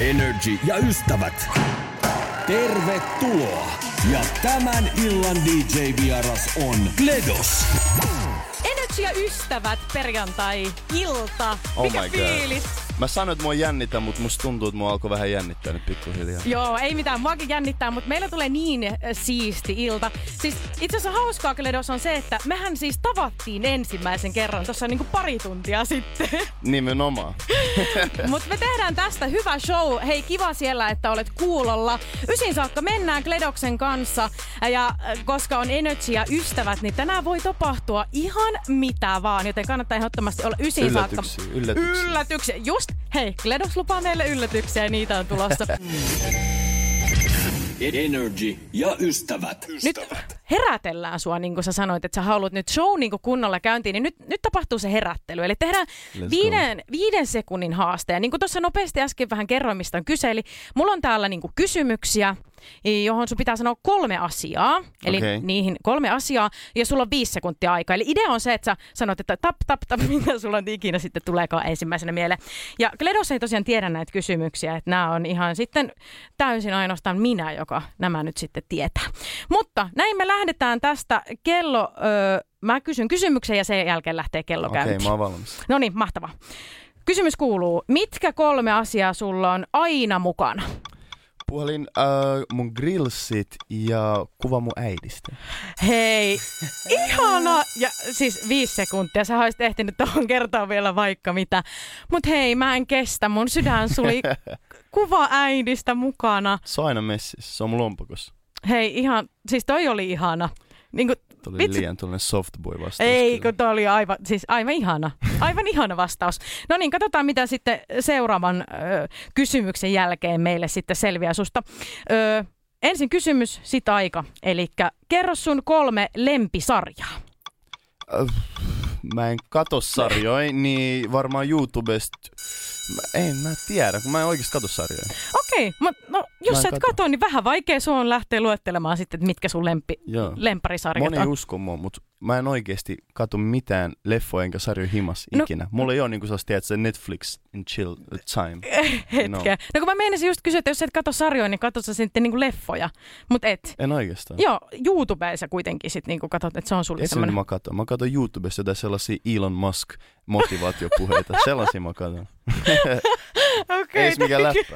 Energy ja ystävät. Tervetuloa. Ja tämän illan DJ-vieras on Gledos. Energy ja ystävät perjantai-ilta. Oh Mikä my God. Mä sanoin, että mua jännitä, mutta musta tuntuu, että mua alkoi vähän jännittää nyt pikkuhiljaa. Joo, ei mitään. Muakin jännittää, mutta meillä tulee niin äh, siisti ilta. Siis itse asiassa hauskaa Kledos on se, että mehän siis tavattiin ensimmäisen kerran tuossa niinku pari tuntia sitten. Nimenomaan. Mutta me tehdään tästä hyvä show. Hei, kiva siellä, että olet kuulolla. Ysin saakka mennään Kledoksen kanssa. Ja äh, koska on Energy ja ystävät, niin tänään voi tapahtua ihan mitä vaan. Joten kannattaa ehdottomasti olla ysin saakka. Yllätyksiä, yllätyksiä. Yllätyksiä. Just, hei, Kledos lupaa meille yllätyksiä ja niitä on tulossa. Energy ja ystävät. nyt herätellään sua, niin kuin sä sanoit, että sä haluat nyt show niin kuin kunnolla käyntiin, niin nyt, nyt tapahtuu se herättely. Eli tehdään viiden, viiden sekunnin haaste. Ja niin kuin tuossa nopeasti äsken vähän kerroin, mistä on kyse. Eli mulla on täällä niin kuin kysymyksiä, johon sun pitää sanoa kolme asiaa. Eli Okei. niihin kolme asiaa, ja sulla on viisi sekuntia aikaa. Eli idea on se, että sä sanot, että tap, tap, tap, mitä sulla on ikinä sitten tuleekaan ensimmäisenä mieleen. Ja Kledos ei tosiaan tiedä näitä kysymyksiä, että nämä on ihan sitten täysin ainoastaan minä, joka nämä nyt sitten tietää. Mutta näin me lähdetään tästä kello... Öö, mä kysyn kysymyksen ja sen jälkeen lähtee kello Okei, käyntiin. mä oon valmis. No niin, mahtavaa. Kysymys kuuluu, mitkä kolme asiaa sulla on aina mukana? Puhelin, äh, mun grillsit ja kuva mun äidistä. Hei, ihana! Ja siis viisi sekuntia, sä olisit ehtinyt tuohon kertoa vielä vaikka mitä. Mut hei, mä en kestä, mun sydän suli kuva äidistä mukana. Se on aina messissä, se on mun lompakossa. Hei, ihan, siis toi oli ihana. Niin kuin, Tuli Vitsi. liian tuollainen softboy vastaus. ei, kun toi oli aivan, siis aivan ihana. Aivan ihana vastaus. No niin, katsotaan mitä sitten seuraavan ö, kysymyksen jälkeen meille sitten selviää susta. Ö, ensin kysymys, sit aika. Eli kerro sun kolme lempisarjaa. Äh, Mä en kato sarjoja, niin varmaan YouTubesta... Mä, en mä tiedä, kun mä en oikeasti kato sarjoja. Okei, mutta no, jos sä et katso. katso, niin vähän vaikea sun on lähteä luettelemaan sitten, että mitkä sun lempi, Joo. lemparisarjat Moni on. usko mua, mutta mä en oikeasti katso mitään leffoja enkä sarjoja himas No- ikinä. Mulla ei ole niinku sellaista, tiedät, se Netflix and chill time. Hetkeä. No. No kun mä meinasin just kysyä, että jos sä et katso sarjoja, niin katsot sä sitten niinku leffoja. Mut et. En oikeastaan. Joo, YouTubeen sä kuitenkin sit niinku katsot, että se on sulle semmoinen. mä katson. Mä katson YouTubesta jotain sellaisia Elon Musk motivaatiopuheita. Sellaisia mä katson. Okei, Ei mikään läppä.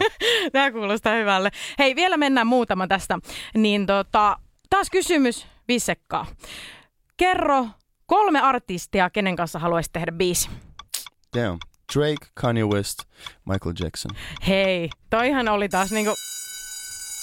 Tämä kuulostaa hyvälle. Hei, vielä mennään muutama tästä. Niin tota, taas kysymys, Visekkaa. Kerro kolme artistia, kenen kanssa haluaisit tehdä biisi. Damn. Drake, Kanye West, Michael Jackson. Hei, toihan oli taas niinku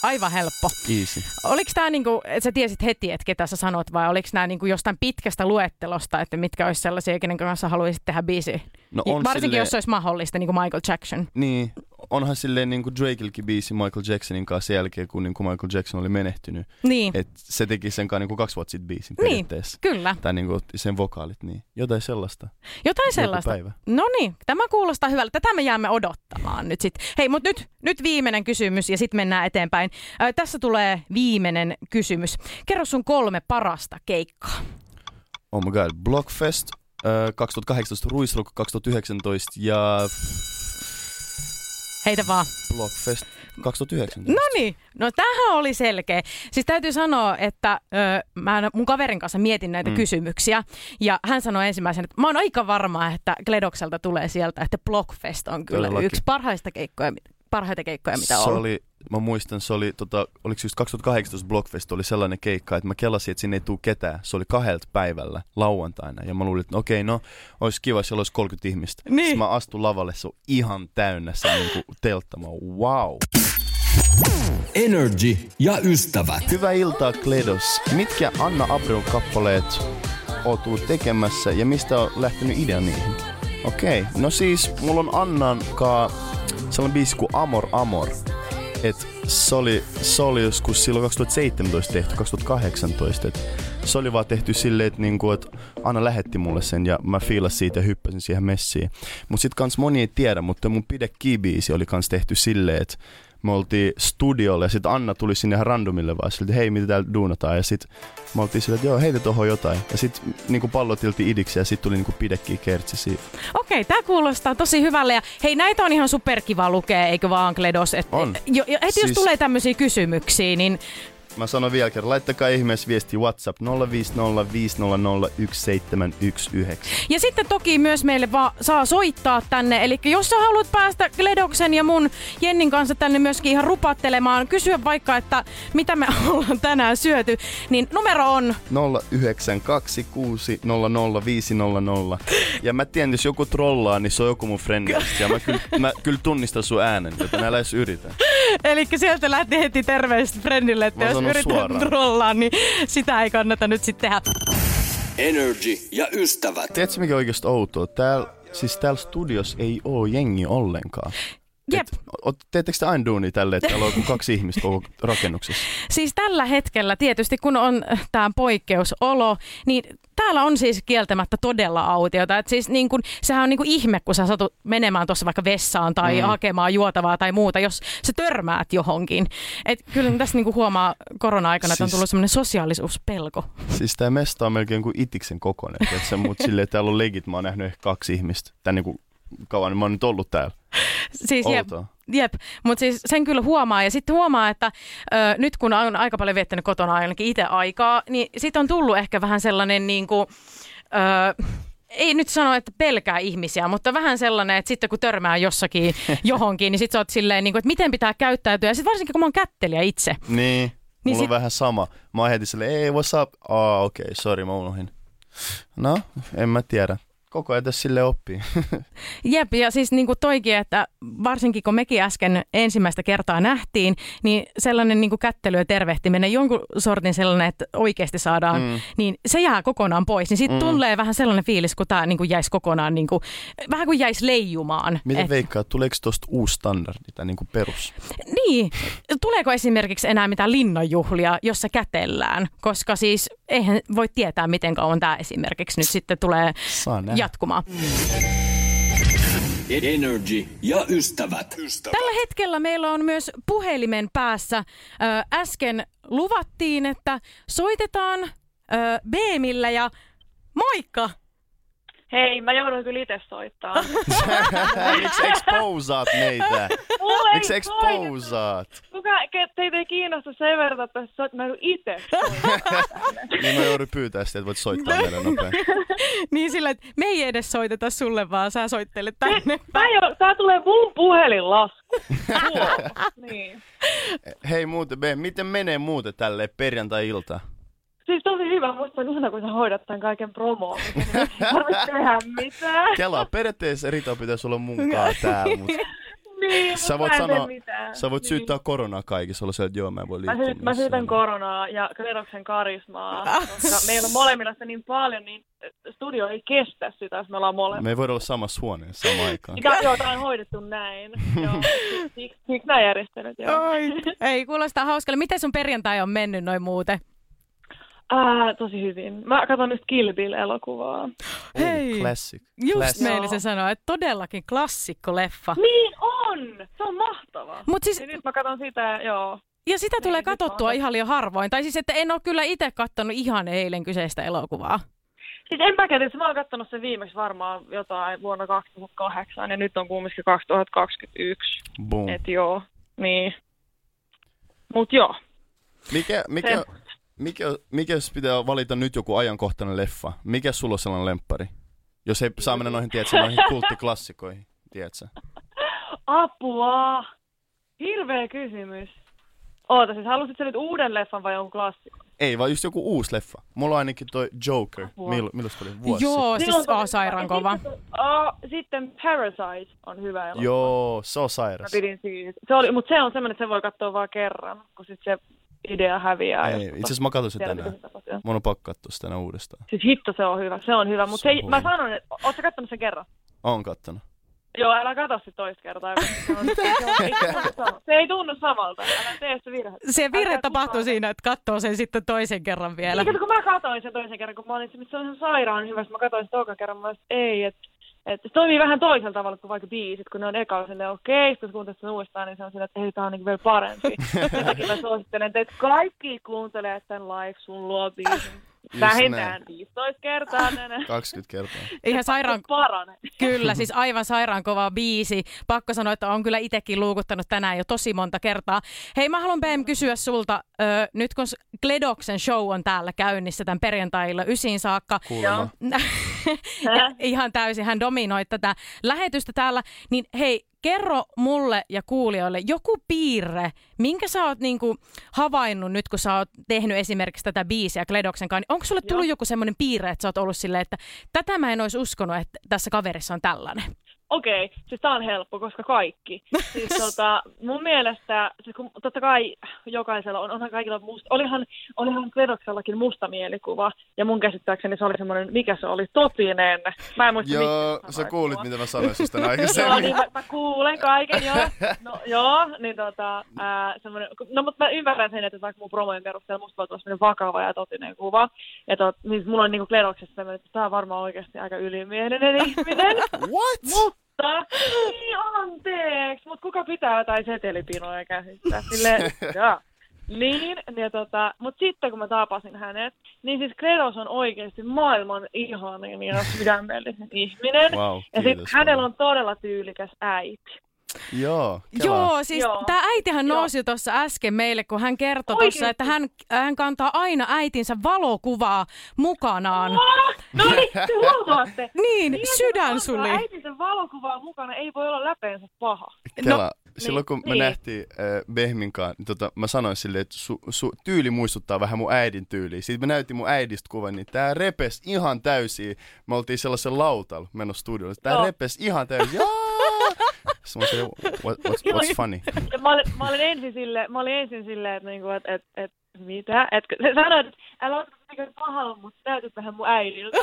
aivan helppo. Easy. Oliko tämä niinku, että sä tiesit heti, että ketä sä sanot, vai oliko nämä niinku jostain pitkästä luettelosta, että mitkä olisi sellaisia, kenen kanssa haluaisit tehdä biisi? No on Varsinkin, silleen- jos se olisi mahdollista, niin kuin Michael Jackson. Niin, onhan silleen niinku Drakeilkin biisi Michael Jacksonin kanssa sen jälkeen, kun niinku Michael Jackson oli menehtynyt. Niin, Et se teki sen kanssa niinku kaksi vuotta sitten biisin Niin. periaatteessa. kyllä. Tai niinku otti sen vokaalit, niin jotain sellaista. Jotain Joku sellaista. päivä. No niin, tämä kuulostaa hyvältä. Tätä me jäämme odottamaan nyt sitten. Hei, mutta nyt, nyt viimeinen kysymys ja sitten mennään eteenpäin. Ö, tässä tulee viimeinen kysymys. Kerro sun kolme parasta keikkaa. Oh my god, Blockfest äh, 2018, Ruisrock 2019 ja Heitä vaan. Blockfest 2019. No niin, no tämähän oli selkeä. Siis täytyy sanoa, että ö, mä mun kaverin kanssa mietin näitä mm. Kysymyksiä. Ja hän sanoi ensimmäisenä, että mä oon aika varma, että Gledokselta tulee sieltä, että Blockfest on kyllä Todellakin. yksi parhaista keikkoja, parhaita keikkoja, mitä on se ollut. oli, mä muistan, se oli, tota, oliko just 2018 Blockfest oli sellainen keikka, että mä kelasin, että sinne ei tule ketään. Se oli kahdelta päivällä lauantaina ja mä luulin, että no okei, no olisi kiva, jos siellä olisi 30 ihmistä. Niin. Sitten mä astun lavalle, se on ihan täynnä se niin teltta. Mä oon, wow. Energy ja ystävät. Hyvää iltaa, Kledos. Mitkä Anna Abreu kappaleet oot tullut tekemässä ja mistä on lähtenyt idea niihin? Okei, no siis mulla on Annan kaa sellainen biisi kuin Amor Amor. Et se oli, se oli joskus silloin 2017 tehty, 2018. Et se oli vaan tehty silleen, että niinku, et Anna lähetti mulle sen ja mä fiilas siitä ja hyppäsin siihen messiin. Mut sit kans moni ei tiedä, mutta mun Pide Kibiisi oli kans tehty silleen, että me oltiin studiolla ja sitten Anna tuli sinne ihan randomille vaan että hei, mitä täällä duunataan. Ja sitten me oltiin silleen, että joo, heitä tohon jotain. Ja sitten niinku pallotilti idiksi ja sitten tuli niinku pidekki kertsi siitä. Okei, tämä kuulostaa tosi hyvälle. Ja hei, näitä on ihan superkiva lukea, eikö vaan Kledos? Et, On. Jo, jo, heti siis... jos tulee tämmöisiä kysymyksiä, niin Mä sanon vielä kerran, laittakaa ihmeessä viesti WhatsApp 050501719. Ja sitten toki myös meille va- saa soittaa tänne. Eli jos sä haluat päästä Gledoksen ja mun Jennin kanssa tänne myöskin ihan rupattelemaan, kysyä vaikka, että mitä me ollaan tänään syöty, niin numero on 0926000500. Ja mä tiedän, jos joku trollaa, niin se on joku mun frendistä. Ja mä kyllä, mä kyllä tunnistan sun äänen, joten älä edes yritä. Eli sieltä lähti heti terveiset friendille, että jos yrität trollaa, niin sitä ei kannata nyt sitten tehdä. Energy ja ystävät. Tiedätkö mikä oikeasti outoa? Täällä, siis täällä studiossa ei oo jengi ollenkaan. Jep. Et, teettekö te aina duunia tälle, että täällä on kaksi ihmistä koko rakennuksessa? Siis tällä hetkellä tietysti, kun on tämä poikkeusolo, niin täällä on siis kieltämättä todella autiota. Et siis niin kun, sehän on niin kuin ihme, kun sä satut menemään tuossa vaikka vessaan tai mm. hakemaan juotavaa tai muuta, jos sä törmäät johonkin. Et kyllä tässä niin kuin huomaa korona-aikana, että on Siis- tullut semmoinen sosiaalisuuspelko. Siis tää mesta on melkein kuin itiksen kokoinen. Tiedätkö? Mut silleen, täällä on legit, mä oon nähnyt ehkä kaksi ihmistä. Tän niinku kauan, niin mä oon nyt ollut täällä. Siis Outoa. Jep. mutta siis sen kyllä huomaa ja sitten huomaa, että ö, nyt kun on aika paljon viettänyt kotona ainakin itse aikaa, niin sitten on tullut ehkä vähän sellainen niin kuin, ö, ei nyt sano, että pelkää ihmisiä, mutta vähän sellainen, että sitten kun törmää jossakin johonkin, niin sitten sä oot silleen, niin kuin, että miten pitää käyttäytyä. Ja sitten varsinkin kun mä oon kättelijä itse. Niin, mulla sit- on vähän sama. Mä oon heti silleen, ei, what's up? Aa, okei, okay, sorry, mä unohin. No, en mä tiedä. Koko ajan tässä sille oppii. Jep, ja siis niin kuin toikin, että varsinkin kun mekin äsken ensimmäistä kertaa nähtiin, niin sellainen niin kuin kättely ja tervehtiminen, jonkun sortin sellainen, että oikeasti saadaan, mm. niin se jää kokonaan pois. Niin sitten mm. tulee vähän sellainen fiilis, kun tämä niin kuin jäisi kokonaan, niin kuin, vähän kuin jäisi leijumaan. Miten Et- veikkaat, tuleeko tosta uusi standardi tai niinku perus? Niin, tuleeko esimerkiksi enää mitään linnanjuhlia, jossa kätellään? Koska siis eihän voi tietää, miten kauan tämä esimerkiksi nyt sitten tulee Saa nähdä. Jatkumaan. Energy ja ystävät. Tällä hetkellä meillä on myös puhelimen päässä. Ö, äsken luvattiin, että soitetaan ö, Beemillä ja moikka! Hei, mä joudun kyllä itse soittaa. Miksi exposaat meitä? Mulla Miksi exposaat? Kuka, teitä ei kiinnosta sen verran, että sä soit, mä joudun itse soittaa. Niin mä joudun pyytää sitä, että voit soittaa meille nopeasti. Niin sillä, että me ei edes soiteta sulle, vaan sä soittelet tänne. Tää, jo, tää tulee mun puhelinlasku. Niin. Hei muuten, miten menee muuten tälle perjantai-ilta? Siis tosi hyvä, musta on ihana, kun sä hoidat tämän kaiken promoon. Ei tarvitse tehdä mitään. Kelaa, periaatteessa Rita pitäisi olla munkaan täällä, mutta Niin, sä voit mä sanoa, sä voit Niin. syyttää koronaa kaikissa, olla se, että joo, mä en voi Mä, liikkua syyt, mä syytän koronaa ja Kleroksen karismaa, koska meillä on molemmilla sitä niin paljon, niin studio ei kestä sitä, jos me ollaan molemmat. Me ei voida olla samassa huoneessa samaan aikaan. Mikä, joo, tämä on hoidettu näin. joo, siksi, siksi nämä järjestelyt, joo. Oi, ei kuulostaa hauskalle. Miten sun perjantai on mennyt noin muuten? Ää, tosi hyvin. Mä katson nyt Kill Bill-elokuvaa. Hei. Classic. Just Classic. meillä se sanoa, että todellakin klassikko-leffa. Niin on! Se on mahtava. Mut siis- Ja nyt mä katson sitä, joo. Ja sitä tulee Niin, mä katsottua ihan liian harvoin. Tai siis, että en ole kyllä itse katsonut ihan eilen kyseistä elokuvaa. Siis en mä tiedä, mä oon katsonut sen viimeksi varmaan jotain vuonna 2008 ja nyt on kumminkin 2021. Boom. Et joo, niin. Mut joo. Mikä, mikä, Se- mikä, mikä jos pitää valita nyt joku ajankohtainen leffa? Mikä sulla on sellainen lemppari? Jos ei saa mennä noihin, tiedätkö, noihin kulttiklassikoihin, tiedätkö? Apua! Hirveä kysymys. Oota, siis halusit sä nyt uuden leffan vai jonkun klassikon? Ei, vaan just joku uusi leffa. Mulla on ainakin toi Joker. Mill, milloin se oli? Vuosi Joo, Niin siis on sairaan kova. Sitten, oh, sitten Parasite on hyvä elokuva. sitten. Joo, se on Mä sairas. pidin siitä. Se oli, mutta se on semmoinen, että se voi katsoa vain kerran, kun sit se idea häviää. Ei, itse asiassa mä katsoin sen tänään. se. Mun on pakko katsoa sitä tänään uudestaan. Siis hitto se on hyvä, se on hyvä. Mutta Se se, mä sanon, että ootko sä kattonut sen kerran? Oon kattonut. Joo, älä katso sit toista kertaa. Se, on, se, on, ei tunnu sama- se ei tunnu samalta. Älä tee se virhe. Se virhe Älkää tapahtuu kukaan- siinä, että katsoo sen sitten toisen kerran vielä. Niin, kun mä katsoin sen toisen kerran, kun mä olin, se on ihan sairaan hyvä, mä katsoin sitä toisen kerran, mä olin, että ei, että et se toimii vähän toisella tavalla kuin vaikka biisit, kun ne on eka silleen okei, sitten kun kuuntelet sen uudestaan, niin se on silleen, että ei, tää on niin vielä parempi. Sen takia mä suosittelen, että kaikki kuuntelee tämän live sun luo biisin. Vähintään näin. 15 kertaa tänne. 20 kertaa. Ihan sairaan, Parane. kyllä, siis aivan sairaan kova biisi. Pakko sanoa, että on kyllä itsekin luukuttanut tänään jo tosi monta kertaa. Hei, mä haluan BM kysyä sulta, ö, nyt kun Gledoksen show on täällä käynnissä tämän perjantailla ysiin saakka, Kuulemma. ihan täysin hän dominoi tätä lähetystä täällä, niin hei, kerro mulle ja kuulijoille joku piirre, minkä sä oot niinku havainnut nyt, kun sä oot tehnyt esimerkiksi tätä biisiä Kledoksen kanssa, niin onko sulle tullut joku semmoinen piirre, että sä oot ollut silleen, että tätä mä en olisi uskonut, että tässä kaverissa on tällainen? Okei, siis tää on helppo, koska kaikki. Siis tota, mun mielestä, siis kun, totta kai jokaisella on, onhan kaikilla musta, olihan, olihan Kledoksellakin musta mielikuva, ja mun käsittääkseni se oli semmoinen, mikä se oli, totinen. Mä en muista, Joo, sä kuulit, mitä mä sanoin susta Joo, aikaisemmin. niin mä, mä, kuulen kaiken, joo. No, joo, niin tota, ää, semmoinen, no mutta mä ymmärrän sen, että vaikka mun promojen perusteella musta voi tulla semmoinen vakava ja totinen kuva. Ja tot, niin mulla on niinku Kledoksessa semmoinen, että tää on varmaan oikeasti aika ylimielinen ihminen. What? Mutta, niin anteeksi, mutta kuka pitää jotain setelipinoja käsissä? Silleen, jaa. Niin, ja tota, mutta sitten kun mä tapasin hänet, niin siis Kredos on oikeasti maailman ihanin ja sydämellinen ihminen. Wow, ja sitten hänellä on todella tyylikäs äiti. Joo, kelaa. Joo, siis Joo. tämä äitihän Joo. nousi tuossa äsken meille, kun hän kertoi tuossa, että hän, hän kantaa aina äitinsä valokuvaa mukanaan. Ah, no niin, te huomaatte. Niin, Niin, sydänsuli. Äitinsä valokuvaa mukana ei voi olla läpeensä paha. Kela, No, silloin kun me niin. nähtiin äh, Behmin kanssa, niin tota, mä sanoin silleen, että su, su, tyyli muistuttaa vähän mun äidin tyyliä. Sitten mä näytin mun äidistä kuvan, niin tää repes ihan täysin. Me oltiin sellaisen lautalla menossa studiolle. Tää repes ihan täysin. Jaa! Sitten mä sanoin, what, what's, what's funny? Mä olin, mä olin ensin silleen, mä olin ensin silleen, että niinku, et, et, et, mitä? Et, se sanoi, että älä ota mitenkään pahalla, mutta näytät vähän mun äidiltä.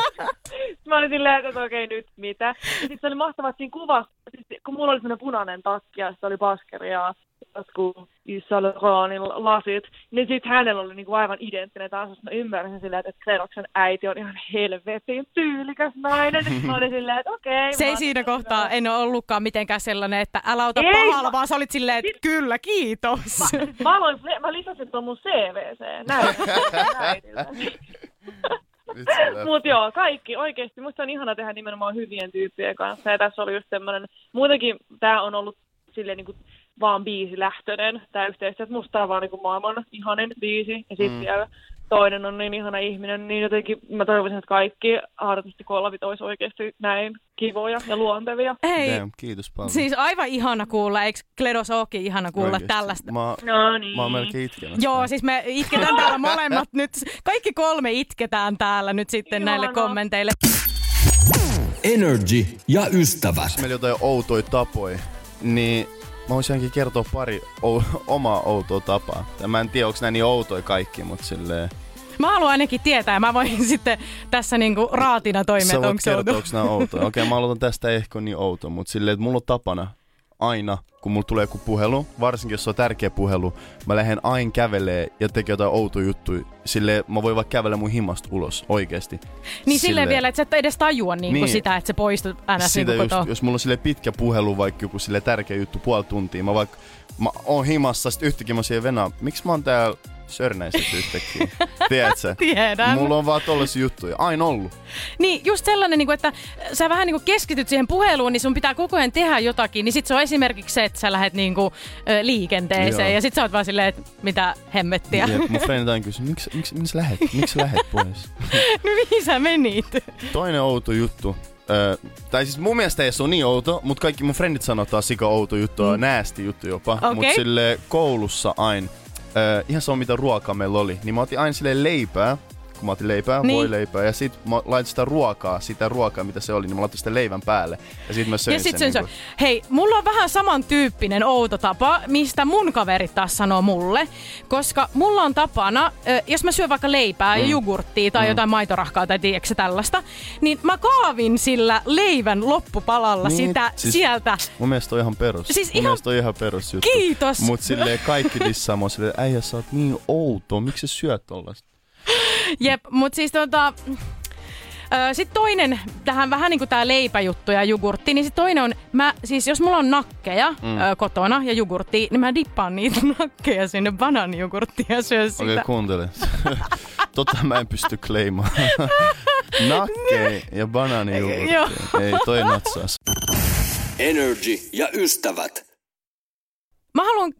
mä olin silleen, että okei nyt mitä. Sitten se oli mahtavaa, että siinä kuvassa, siis, kun mulla oli semmoinen punainen takki ja sitten oli baskeri ja jotkut Yves Saint Laurentin lasit, niin sitten hänellä oli niinku aivan identtinen taas. Mä ymmärsin silleen, että Xeroxen äiti on ihan helvetin tyylikäs nainen. Mä olin silleen, että okei. Se ei mä- siinä kohtaa, en ole ollutkaan mitenkään sellainen, että älä ota Ei, pahalla, mä- vaan sä olit silleen, että kyllä, kiitos. Mä, aloin, mä lisäsin tuon mun CVC. Näin. Mutta joo, kaikki oikeasti. Musta on ihana tehdä nimenomaan hyvien tyyppien kanssa. Ja tässä oli just semmoinen, muutenkin tämä on ollut silleen niin kuin vaan biisilähtöinen tämä yhteistyö. Että musta on vaan niin kuin maailman ihanin biisi. Ja sitten mm. vielä toinen on niin ihana ihminen, niin jotenkin mä toivoisin, että kaikki artistikollavit olisi oikeasti näin kivoja ja luontevia. Hei, Damn, kiitos paljon. siis aivan ihana kuulla, eikö Kledos ookin ihana kuulla Oikeesti. tällaista? Mä, No niin. mä oon melkein itkemässä. Joo, siis me itketään täällä molemmat nyt. Kaikki kolme itketään täällä nyt sitten näille Ihanaa. kommenteille. Energy ja ystävät. meillä jotain outoja tapoja, niin mä voisin ainakin kertoa pari ou- omaa outoa tapaa. Mä en tiedä, onko nämä niin outoja kaikki, mutta silleen... Mä haluan ainakin tietää mä voin sitten tässä niinku raatina toimia, Sä voit onko se kertoa, outo. onko nämä outoja. Okei, mä aloitan tästä ehkä niin outo, mutta silleen, että mulla on tapana aina, kun mulla tulee joku puhelu, varsinkin jos se on tärkeä puhelu, mä lähden aina kävelee ja tekee jotain outoja juttuja. Silleen, mä voin vaikka kävellä mun himasta ulos, oikeesti. Niin silleen vielä, että sä et edes tajua niinku Niin. sitä, että se poistut ns. Sitä Niinku just, jos mulla on sille pitkä puhelu, vaikka joku sille tärkeä juttu, puoli tuntia, mä vaikka mä oon himassa, sit yhtäkkiä mä siihen venaan, miksi mä oon täällä Sörnäisessä yhtäkkiä? Tiedätkö? Tiedän. Mulla on vaan tollasia juttuja, aina ollut. Niin, just sellainen, niinku, että sä vähän niinku keskityt siihen puheluun, niin sun pitää koko ajan tehdä jotakin. Niin sit se on esimerkiksi se, että sä lähdet niinku, ö, liikenteeseen Joo. ja sit sä oot vaan silleen, että mitä hemmettiä. Ja mun frendit aina kysyy, miksi, miksi, miksi lähet? Miksi lähet pois? no mihin sä menit? Toinen outo juttu. Ö, tai siis mun mielestä ei se ole niin outo, mutta kaikki mun frendit sanoo taas sika outo juttu, mm. näästi juttu jopa. Okei. Mutta sille koulussa aina, ö, ihan sama mitä ruokaa meillä oli, niin mä otin aina sille leipää, kun mä otin leipää, Niin. niin. voi leipää, ja sit mä laitin sitä ruokaa, sitä ruokaa mitä se oli, niin mä laitin sitä leivän päälle. Ja sit mä söin Ja sit sen. sen niinku- söi. Hei, mulla on vähän samantyyppinen outo tapa, mistä mun kaverit taas sanoo mulle. Koska mulla on tapana, jos mä syön vaikka leipää mm. ja jogurttia tai mm. jotain maitorahkaa tai tiedätkö tällaista, niin mä kaavin sillä leivän loppupalalla Niin, sitä siis- sieltä. Mun mielestä on ihan perus. Siis Mun ihan- mielestä on ihan perus juttu. Kiitos. Mut silleen kaikki dissaa mua silleen, äijä sä oot niin outo, miksi sä syöt tollasta? Jep, mut siis tota... Sitten toinen, tähän vähän niin kuin tää leipäjuttu ja jogurtti, niin sit toinen on, mä, siis jos mulla on nakkeja mm. ö, kotona ja jogurtti, niin mä dippaan niitä nakkeja sinne banaanijogurttiin ja syön sitä. Okei, okay, kuuntele. tota mä en pysty kleimaan. Nakkei ja banaani Joo. Ei, toi natsaas. Energy ja ystävät. Mä haluan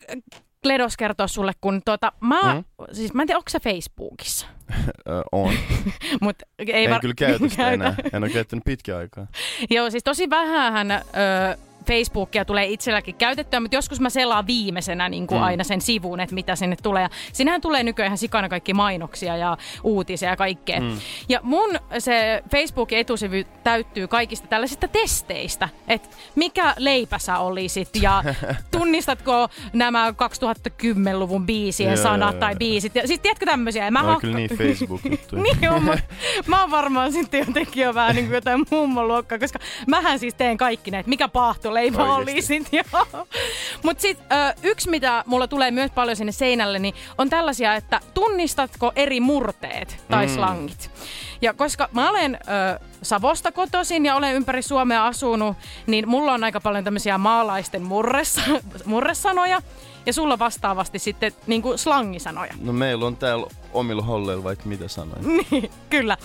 Kledos kertoa sulle, kun tota, mä, Mm. siis mä en tiedä, onko se Facebookissa, on. mut ei en var- kyllä käytä sitä enää. En ole käyttänyt pitkään aikaa. Joo, siis tosi vähän ö, Facebookia tulee itselläkin käytettyä, mutta joskus mä selaan viimeisenä niin kuin Mm. aina sen sivun, että mitä sinne tulee. Ja sinähän tulee nykyään ihan sikana kaikki mainoksia ja uutisia ja kaikkea. Mm. Ja mun se Facebookin etusivu täyttyy kaikista tällaisista testeistä, että mikä leipä sä olisit ja tunnistatko nämä 2010-luvun biisien Joo, sanat joo, tai joo. biisit. Ja, siis tiedätkö tämmöisiä? Ja Mä Mä hakka- kyllä niin Facebook-juttuja. niin on, mutta mä oon varmaan sitten jotenkin jo vähän niin kuin jotain mummoluokkaa, koska mähän siis teen kaikki ne, että mikä paahtoleipä Oikeesti? oli sit, joo. Mut sit ö, yksi, mitä mulla tulee myös paljon sinne seinälle, niin on tällaisia, että tunnistatko eri murteet tai Mm. slangit. Ja koska mä olen ö, Savosta kotoisin ja olen ympäri Suomea asunut, niin mulla on aika paljon tämmöisiä maalaisten murressa, murresanoja. Ja sulla vastaavasti sitten niin kuin slangisanoja. No meillä on täällä omilla holleilla vaikka mitä sanoin. Niin, kyllä.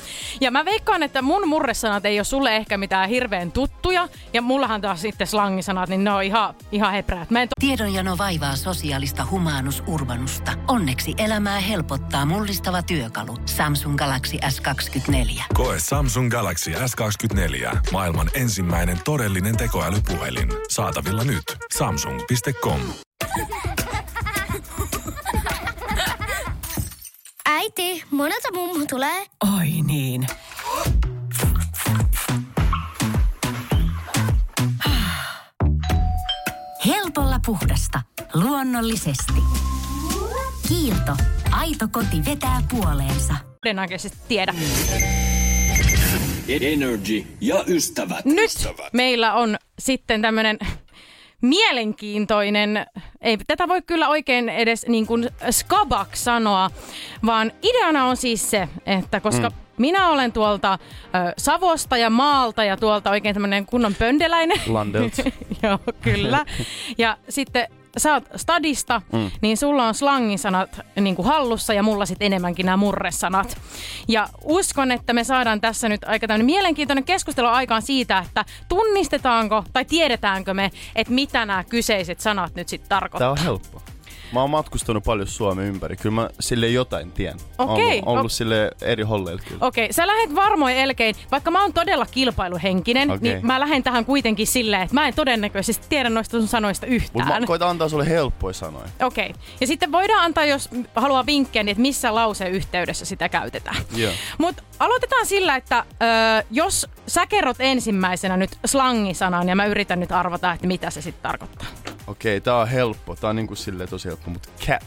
Ja mä veikkaan, että mun murresanat ei ole sulle ehkä mitään hirveän tuttuja. Ja mullahan taas sitten slangisanat, niin ne on ihan, ihan hepreät. Mä en to- Tiedonjano vaivaa sosiaalista humanus urbanusta. Onneksi elämää helpottaa mullistava työkalu. Samsung Galaxy S24. Koe Samsung Galaxy S24. Maailman ensimmäinen todellinen tekoälypuhelin. Saatavilla nyt. Samsung.com. Äiti, monelta mummu tulee? Oi niin. Helpolla puhdasta. Luonnollisesti. Kiilto. Aito koti vetää puoleensa. todennäköisesti tiedä. Energy ja ystävät. Nyt meillä on sitten tämmöinen mielenkiintoinen, ei tätä voi kyllä oikein edes niin kuin skabak sanoa, vaan ideana on siis se, että koska mm. minä olen tuolta ö, Savosta ja Maalta ja tuolta oikein tämmöinen kunnon pöndeläinen. Landelt. Joo, kyllä. Ja sitten sä oot stadista, mm. niin sulla on slangisanat niin kuin hallussa ja mulla sitten enemmänkin nämä murresanat. Ja uskon, että me saadaan tässä nyt aika tämmöinen mielenkiintoinen keskustelu aikaan siitä, että tunnistetaanko tai tiedetäänkö me, että mitä nämä kyseiset sanat nyt sitten Tää tarkoittaa. on helppo. Mä oon matkustanut paljon Suomen ympäri. Kyllä mä sille jotain tien. Okei, Ollut, ollut o- sille eri holleilla kyllä. Okei, sä lähdet varmoin elkein, vaikka mä oon todella kilpailuhenkinen, Okei. niin mä lähden tähän kuitenkin silleen, että mä en todennäköisesti tiedä noista sun sanoista Mut yhtään. mä koitan antaa sulle helppoja sanoja. Okei. Ja sitten voidaan antaa, jos haluaa vinkkejä, niin että missä lauseen yhteydessä sitä käytetään. Joo. Mutta aloitetaan sillä, että ö, jos sä kerrot ensimmäisenä nyt slangisanan ja mä yritän nyt arvata, että mitä se sitten tarkoittaa. Okei, tää on helppo. Tää on niinku silleen tosi helppo, mutta cap.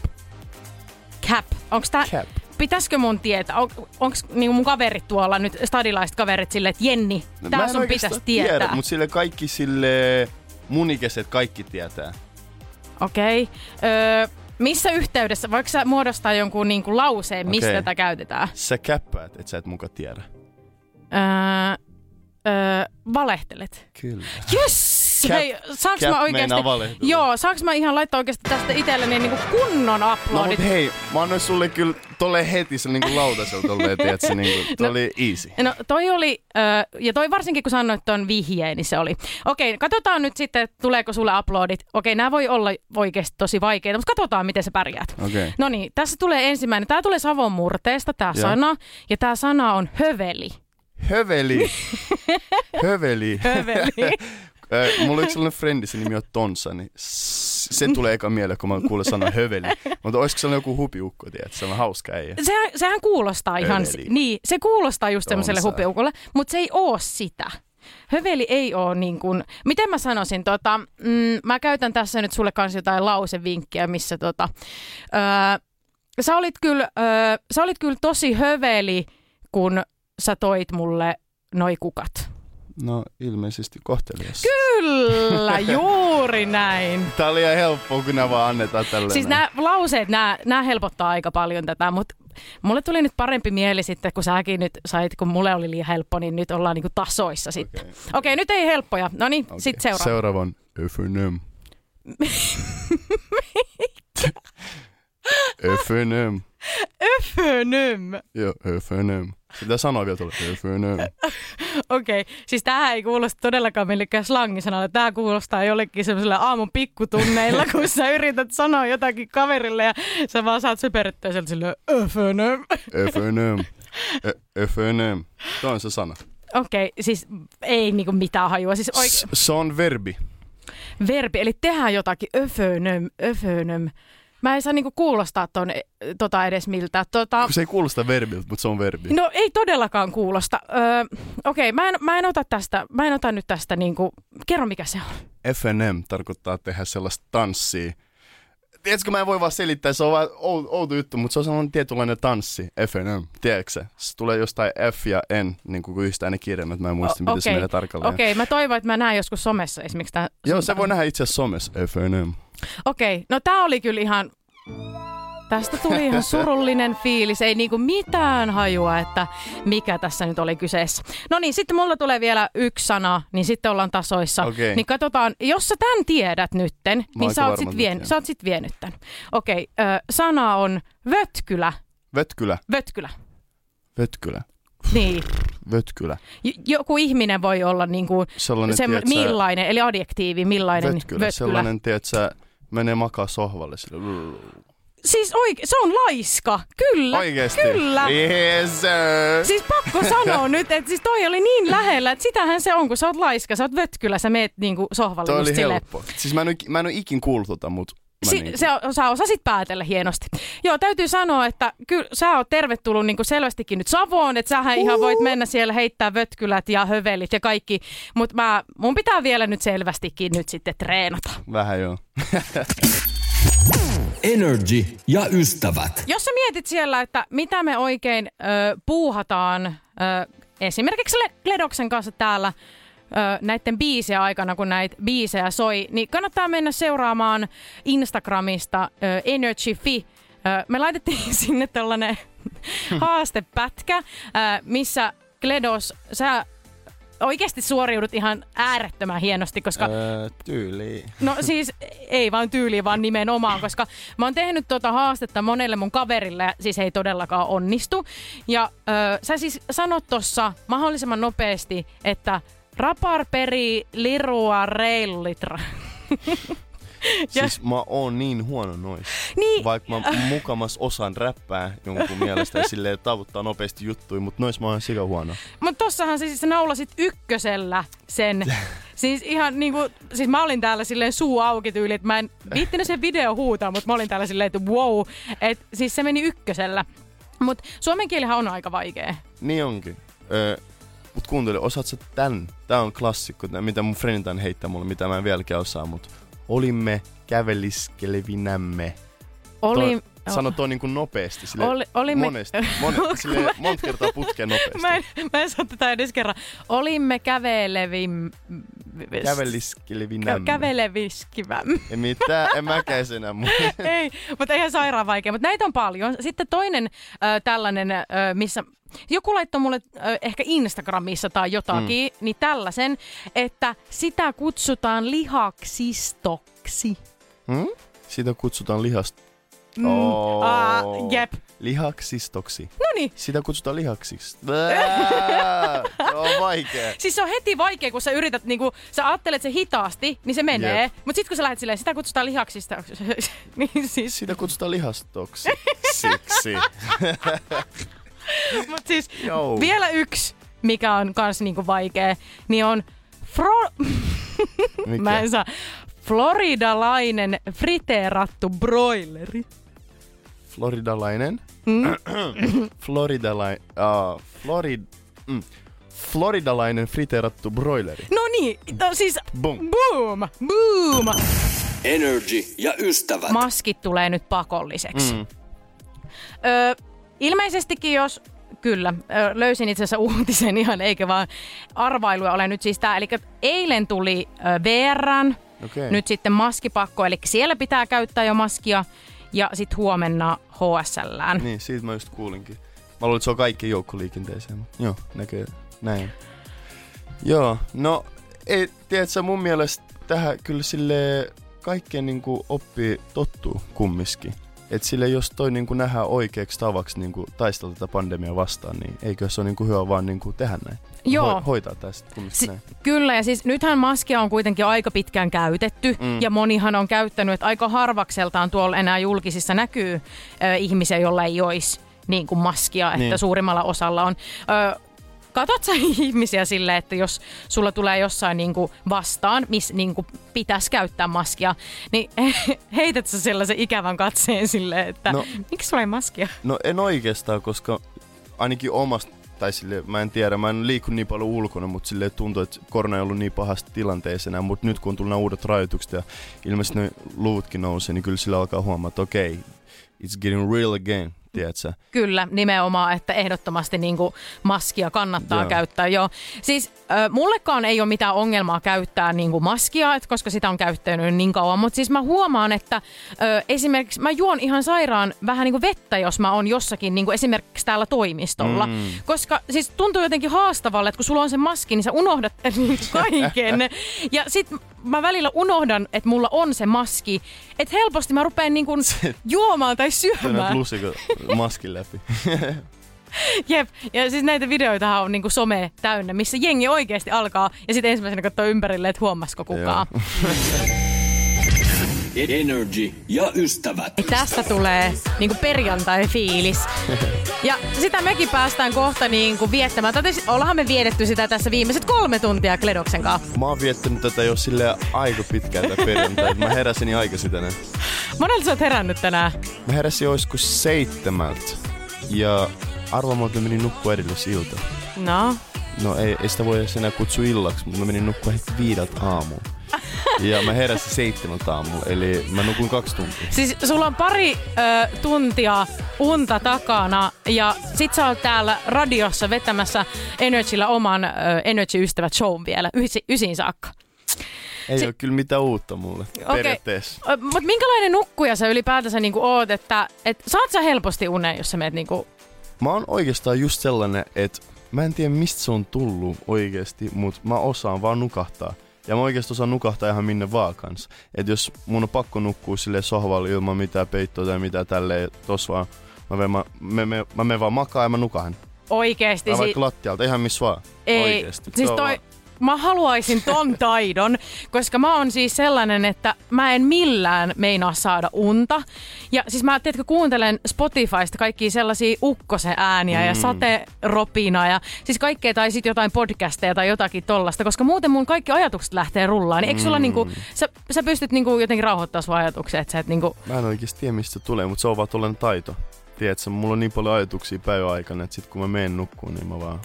Cap. Onks tää, Cap. pitäisikö mun tietää? On, onks niinku mun kaverit tuolla nyt, stadilaiset kaverit silleen, että Jenni, Mä tää sun pitäisi tietää. Tiedä, mutta sille kaikki sille munikäiset kaikki tietää. Okei. Öö, missä yhteydessä? Voiko sä muodostaa jonkun niinku lauseen, mistä Okei. tätä käytetään? Sä käppäät, et sä et muka tiedä. Öö, öö, valehtelet. Kyllä. Yes! Cap- Hei, saanko cap mä valehdella. Joo, saanko mä ihan laittaa oikeasti tästä itselleni niinku kunnon No uploadit? mut hei, mä annoin sulle kyllä tolle heti se niinku lautasella tolleen, tiedätkö, niinku, toi oli easy. No toi oli, ö, ja toi varsinkin kun sanoit ton vihjeen, niin se oli. Okei, katsotaan nyt sitten, että tuleeko sulle uploadit. Okei, nämä voi olla oikeasti tosi vaikeita, mutta katsotaan, miten sä pärjäät. Okei. No niin, tässä tulee ensimmäinen. Tää tulee Savon murteesta, tää Joo. sana. Ja tää sana on höveli. Höveli. Höveli. Höveli. Mulla on yksi sellainen frendi, se nimi on Tonsa, niin Se tulee eka mieleen, kun mä kuulen sanan höveli. Mutta olisiko se joku hupiukko, tiedät? Se on hauska äijä. Sehän, sehän kuulostaa ihan, Höveli. niin, se kuulostaa just semmoiselle se. hupiukolle, mutta se ei oo sitä. Höveli ei ole niin kuin, miten mä sanoisin, tota, mm, mä käytän tässä nyt sulle kanssa jotain lausevinkkiä, missä tota, öö, sä, olit kyllä, öö, sä olit kyllä tosi höveli, kun sä toit mulle noi kukat. No ilmeisesti kohtelias. Kyllä, juuri näin. Tää oli ihan helppoa, kun nämä vaan annetaan tälleen. Siis nämä lauseet, nämä helpottaa aika paljon tätä, mutta mulle tuli nyt parempi mieli sitten, kun säkin nyt sait, kun mulle oli liian helppo, niin nyt ollaan niinku tasoissa sitten. Okei, okay. okay, nyt ei helppoja. No niin, okay. sitten seuraava. Seuraavan Öfönöm. Öfönöm. Öfönöm. Joo, Öfönöm. Sitä sanoo vielä tuolla. Okei, okay. siis tämähän ei kuulosta todellakaan millekään slangisanalle. Tämä kuulostaa jollekin semmoiselle aamun pikkutunneilla, kun sä yrität sanoa jotakin kaverille ja sä vaan saat söpöryttää sieltä silleen öfönöm. Öfönöm. Ö- Öfönöm. Tuo on se sana. Okei, okay, siis ei niinku mitään hajua. Siis oike- se on verbi. verbi, eli tehdään jotakin öfönöm, öfönöm. Mä en saa niinku kuulostaa ton, tota edes miltä. Tota, se ei kuulosta verbiltä, mutta se on verbi. no ei todellakaan kuulosta. Öö, Okei, okay, mä, en, mä en ota tästä, mä en ota nyt tästä niinku, kerro mikä se on. FNM tarkoittaa tehdä sellaista tanssia. Tiedätkö, mä en voi vaan selittää, se on vaan ou- outo juttu, mutta se on sellainen tietynlainen tanssi, FNM, tiedätkö se? Se tulee jostain F ja N, niin kuin yhdistää ne kirjaimet, mä en muista, miten se Okei, menee tarkalleen. Okei, mä toivon, että mä näen joskus somessa esimerkiksi tää. Joo, se voi nähdä itse asiassa somessa, FNM. Okei, no tää oli kyllä ihan... Tästä tuli ihan surullinen fiilis, ei niinku mitään hajua, että mikä tässä nyt oli kyseessä. No niin, sitten mulla tulee vielä yksi sana, niin sitten ollaan tasoissa. Okei. Niin katsotaan, jos sä tän tiedät nytten, niin aika sä oot, sit vien, sä oot sit vienyt tän. Okei, ö, sana on vötkylä. Vetkylä, Vötkylä. vetkylä, Niin. vetkylä. J- joku ihminen voi olla niinku Sellainen, semmo- tiedätkö, millainen, eli adjektiivi, millainen vetkylä, sellainen, tiedätkö, menee makaa sohvalle sille. Siis oike- se on laiska, kyllä. Oikeesti? Kyllä. Yes, sir. Siis pakko sanoa nyt, että siis toi oli niin lähellä, että sitähän se on, kun sä oot laiska, sä oot vötkylä, sä meet niinku sohvalle Toi oli helppo. Siis mä en, mä en ole ikin kuullut tota, mutta Si- niinku- se, on- sä osasit päätellä hienosti. Joo, täytyy sanoa, että kyllä sä oot tervetullut niin selvästikin nyt Savoon, että sähän ihan voit mennä siellä heittää vötkylät ja hövelit ja kaikki, mutta mä, mun pitää vielä nyt selvästikin nyt sitten treenata. Vähän joo. Energy ja ystävät. Jos sä mietit siellä, että mitä me oikein ö, puuhataan ö, esimerkiksi Le- Ledoksen kanssa täällä näiden biisejä aikana, kun näitä biisejä soi, niin kannattaa mennä seuraamaan Instagramista ö, Energy Fi. Ö, me laitettiin sinne tällainen haastepätkä, ö, missä Kledos, sä oikeasti suoriudut ihan äärettömän hienosti, koska Öö, tyyli. No siis ei vaan tyyli, vaan nimenomaan, koska mä oon tehnyt tuota haastetta monelle mun kaverille, ja siis ei todellakaan onnistu. Ja ö, sä siis sanot tuossa mahdollisimman nopeasti, että rapar peri lirua reillitra. Ja- Siis mä oon niin huono noin. Niin, Vaikka mä mukamas osaan räppää jonkun mielestä ja silleen tavuttaa nopeasti juttuja, mutta nois mä oon sika huono. mutta tossahan sä siis naulasit ykkösellä sen. Siis ihan niinku, siis mä olin täällä silleen suu auki tyyli, että mä en viittinyt sen video huutaa, mutta mä olin täällä silleen, että wow. Et siis se meni ykkösellä. Mutta suomen kielihän on aika vaikea. Niin onkin. Öö, mut kuuntele, osaat sä tän? Tää on klassikko, tää, mitä mun friendit aina heittää mulle, mitä mä en vieläkään osaa, mut olimme käveliskelevinämme. Oli, Toi- Sano toi niinku nopeasti, sille Oli- olimme- monesti, mon, sille monta kertaa putkeen nopeasti. Mä en, mä en saa tätä edes kerran. Olimme kävelevim... Käveliskelevinämme. Käveleviskivä. Ei mitään, en mäkään sen enää Ei, mutta eihän sairaan vaikea. Mutta näitä on paljon. Sitten toinen äh, tällainen, äh, missä joku laittoi mulle äh, ehkä Instagramissa tai jotakin, mm. niin tällaisen, että sitä kutsutaan lihaksistoksi. Hmm? Sitä kutsutaan lihast... Mm. Oh. Ah, jep. Lihaksistoksi. No niin. Sitä kutsutaan lihaksiksi. Se on vaikea. Siis se on heti vaikea, kun sä yrität, niinku, sä ajattelet se hitaasti, niin se menee. Jep. Mutta sitten kun sä lähdet silleen, sitä kutsutaan lihaksista, niin siis, Sitä kutsutaan lihastoksi. Siksi. mut siis Joo. vielä yksi, mikä on kans niinku vaikea, niin on fro... Mikä? Mä en saa. floridalainen friteerattu broileri. Floridalainen. Mm. Floridalainen. Uh, Florid, mm, Floridalainen friteerattu broileri. No niin, no siis Boom. boom, boom. Energy ja ystävät. Maskit tulee nyt pakolliseksi. Mm. Ö, ilmeisestikin jos Kyllä, löysin itse asiassa uutisen ihan, eikä vaan arvailuja ole nyt siis tää. Eli eilen tuli VRn, Okei. nyt sitten maskipakko, eli siellä pitää käyttää jo maskia, ja sitten huomenna HSLään. Niin, siitä mä just kuulinkin. Mä luulen, että se on kaikki joukkoliikenteeseen. mutta Joo, näkee näin. Joo, no ei, tiedätkö, mun mielestä tähän kyllä sille kaikkeen niinku oppii tottuu kummiskin. Et sille jos toi niinku nähdään oikeaksi tavaksi niinku taistella tätä pandemiaa vastaan, niin eikö se ole niinku hyvä vaan niinku tehdä näin? Joo. hoitaa tästä Si- näin. Kyllä, ja siis nythän maskia on kuitenkin aika pitkään käytetty, Mm. mm. ja monihan on käyttänyt, että aika harvakseltaan tuolla enää julkisissa näkyy ö, ihmisiä, jolla ei olisi niin kuin maskia, että Niin. suurimmalla osalla on. Ö, Katot sä ihmisiä sille, että jos sulla tulee jossain niin kuin vastaan, missä niin kuin pitäisi käyttää maskia, niin heität sä sellaisen ikävän katseen silleen, että No. miksi sulla ei maskia? No en oikeastaan, koska ainakin omasta, tai sille, mä en tiedä, mä en liiku niin paljon ulkona, mutta sille tuntuu, että korona ei ollut niin pahasti tilanteessa mutta nyt kun on tullut nämä uudet rajoitukset ja ilmeisesti ne luvutkin nousee, niin kyllä sillä alkaa huomata, että okei, okay, it's getting real again, tiedätkö? Kyllä, nimenomaan, että ehdottomasti niin kuin maskia kannattaa Joo. käyttää. Joo. Siis äh, mullekaan ei ole mitään ongelmaa käyttää niin kuin maskia, et koska sitä on käyttänyt niin kauan. Mutta siis mä huomaan, että äh, esimerkiksi mä juon ihan sairaan vähän niin kuin vettä, jos mä oon jossakin niin kuin esimerkiksi täällä toimistolla. Mm. Koska siis tuntuu jotenkin haastavalle, että kun sulla on se maski, niin sä unohdat kaiken. ja sit mä välillä unohdan, että mulla on se maski. Että helposti mä rupean niin kuin juomaan tai syömään. lusikon maskin läpi. Jep, ja siis näitä videoita on niinku some täynnä, missä jengi oikeasti alkaa ja sitten ensimmäisenä katsoo ympärille, että huomasiko kukaan. Energy ja ystävät. Tästä tulee niinku perjantai-fiilis. Ja sitä mekin päästään kohta niinku viettämään. Tai siis ollaanhan me vietetty sitä tässä viimeiset kolme tuntia Kledoksen kanssa. Mä oon viettänyt tätä jo sille aika pitkään tätä perjantai. Mä heräsin niin aikaisin tänään. Monelta sä oot herännyt tänään. Mä heräsin olisiko seitsemältä. Ja arvaa mä menin nukkua edellisiltä. No, No ei, ei sitä voi enää kutsua illaksi, mutta mä menin nukkua heti viideltä aamuun. Ja mä heräsin seitsemältä aamulla, eli mä nukuin kaksi tuntia. siis sulla on pari ö, tuntia unta takana ja sit sä oot täällä radiossa vetämässä Energyllä oman ö, Energy-ystävät show vielä ysi, ysiin saakka. Ei Se- ole kyllä mitään uutta mulle, Okei. periaatteessa. Mutta minkälainen nukkuja sä ylipäätänsä niinku oot, että et, saat sä helposti unen, jos sä meet niinku... Mä oon oikeastaan just sellainen, että mä en tiedä mistä se on tullut oikeasti, mutta mä osaan vaan nukahtaa. Ja mä oikeasti osaan nukahtaa ihan minne vaan kanssa. Et jos mun on pakko nukkua sille sohvalle ilman mitään peittoa tai mitään tälleen, tos vaan, mä menen, mä, mä, mä, mä menen vaan makaa ja mä nukahan. Oikeesti. Tai Si- vaikka lattialta, ihan missä vaan. ei, Oikeesti. siis toi, mä haluaisin ton taidon, koska mä oon siis sellainen, että mä en millään meinaa saada unta. Ja siis mä tiedätkö, kuuntelen Spotifysta kaikkia sellaisia ukkosen ääniä mm. ja sateropina ja siis kaikkea tai sit jotain podcasteja tai jotakin tollasta, koska muuten mun kaikki ajatukset lähtee rullaan. Niin eikö sulla Mm. niinku, sä, sä pystyt niinku jotenkin rauhoittamaan sun ajatuksia, että sä et niinku, Mä en oikeesti tiedä mistä se tulee, mutta se on vaan taito. Tiedätkö, mulla on niin paljon ajatuksia päivän aikana, että sit kun mä menen nukkuun, niin mä vaan,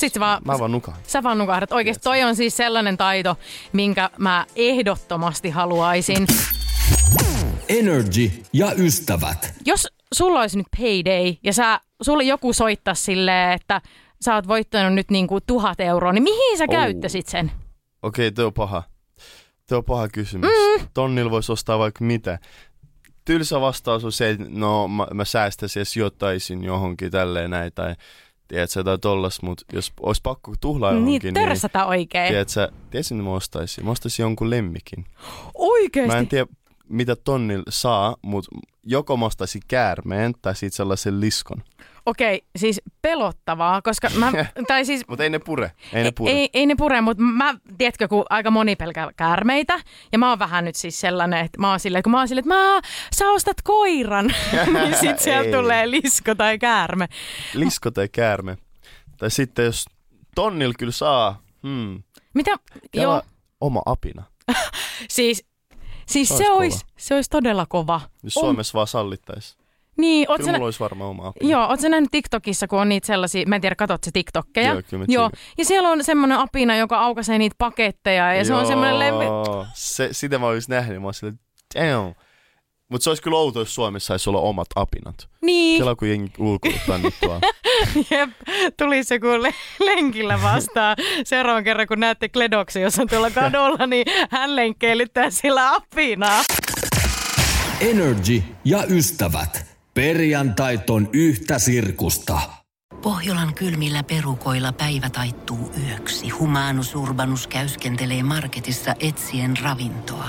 sit sä vaan, mä vaan nukahan. Sä vaan nukahdat. Oikeesti toi on siis sellainen taito, minkä mä ehdottomasti haluaisin. Energy ja ystävät. Jos sulla olisi nyt payday ja sä, sulle joku soittaa silleen, että sä oot voittanut nyt niinku tuhat euroa, niin mihin sä Oh. käyttäisit sen? Okei, tuo on paha. Tuo on paha kysymys. Mm. Tonnilla voisi ostaa vaikka mitä. Tylsä vastaus on se, että no mä, mä säästäisin ja sijoittaisin johonkin tälleen näin tai tiedätkö, jotain tollas, mutta jos olisi pakko tuhlaa Niin, johonkin, niin törsätä oikein. tiedätkö, tiedätkö, mitä mä ostaisin? Mä ostaisin jonkun lemmikin. Oikeesti? Mä en tiedä, mitä tonnilla saa, mutta joko mä ostaisin käärmeen tai sitten sellaisen liskon. Okei, siis pelottavaa, koska mä, tai siis Mutta ei ne pure. Ei ne pure. Ei, ei ne pure, mutta mä, tiedätkö, kun aika moni pelkää käärmeitä, ja mä oon vähän nyt siis sellainen, että mä oon silleen, kun mä oon silleen, että mä, sä ostat koiran, niin sit sieltä tulee lisko tai käärme. Lisko tai käärme. Tai sitten jos tonnilla kyllä saa, hmm, Mitä, joo, oma apina. siis Siis Se se, ois olisi, se olisi todella kova. Jos On- Suomessa vaan sallittaisi. Niin, oot Kyllä sä, mulla olisi varmaan oma apina. joo, oot sä nähnyt TikTokissa, kun on niitä sellaisia, mä en tiedä, katot sä TikTokkeja? Joo, kyllä joo. Ja siellä on semmoinen apina, joka aukaisee niitä paketteja ja se on semmoinen lempi. Joo, se, sitä mä olisin nähnyt. Mä olisin silleen, damn. Mutta se olisi kyllä outo, jos Suomessa saisi olla omat apinat. Niin, Kela kun jengi ulkoiluttaa niitä tuolla. jep, tuli se kun le- lenkillä vastaan. Seuraavan kerran, kun näette Kledoksen, jos on tuolla kadulla, niin hän lenkkeilyttää sillä apinaa. Energy ja ystävät. Perjantait on yhtä sirkusta. Pohjolan kylmillä perukoilla päivä taittuu yöksi. Humanus Urbanus käyskentelee marketissa etsien ravintoa.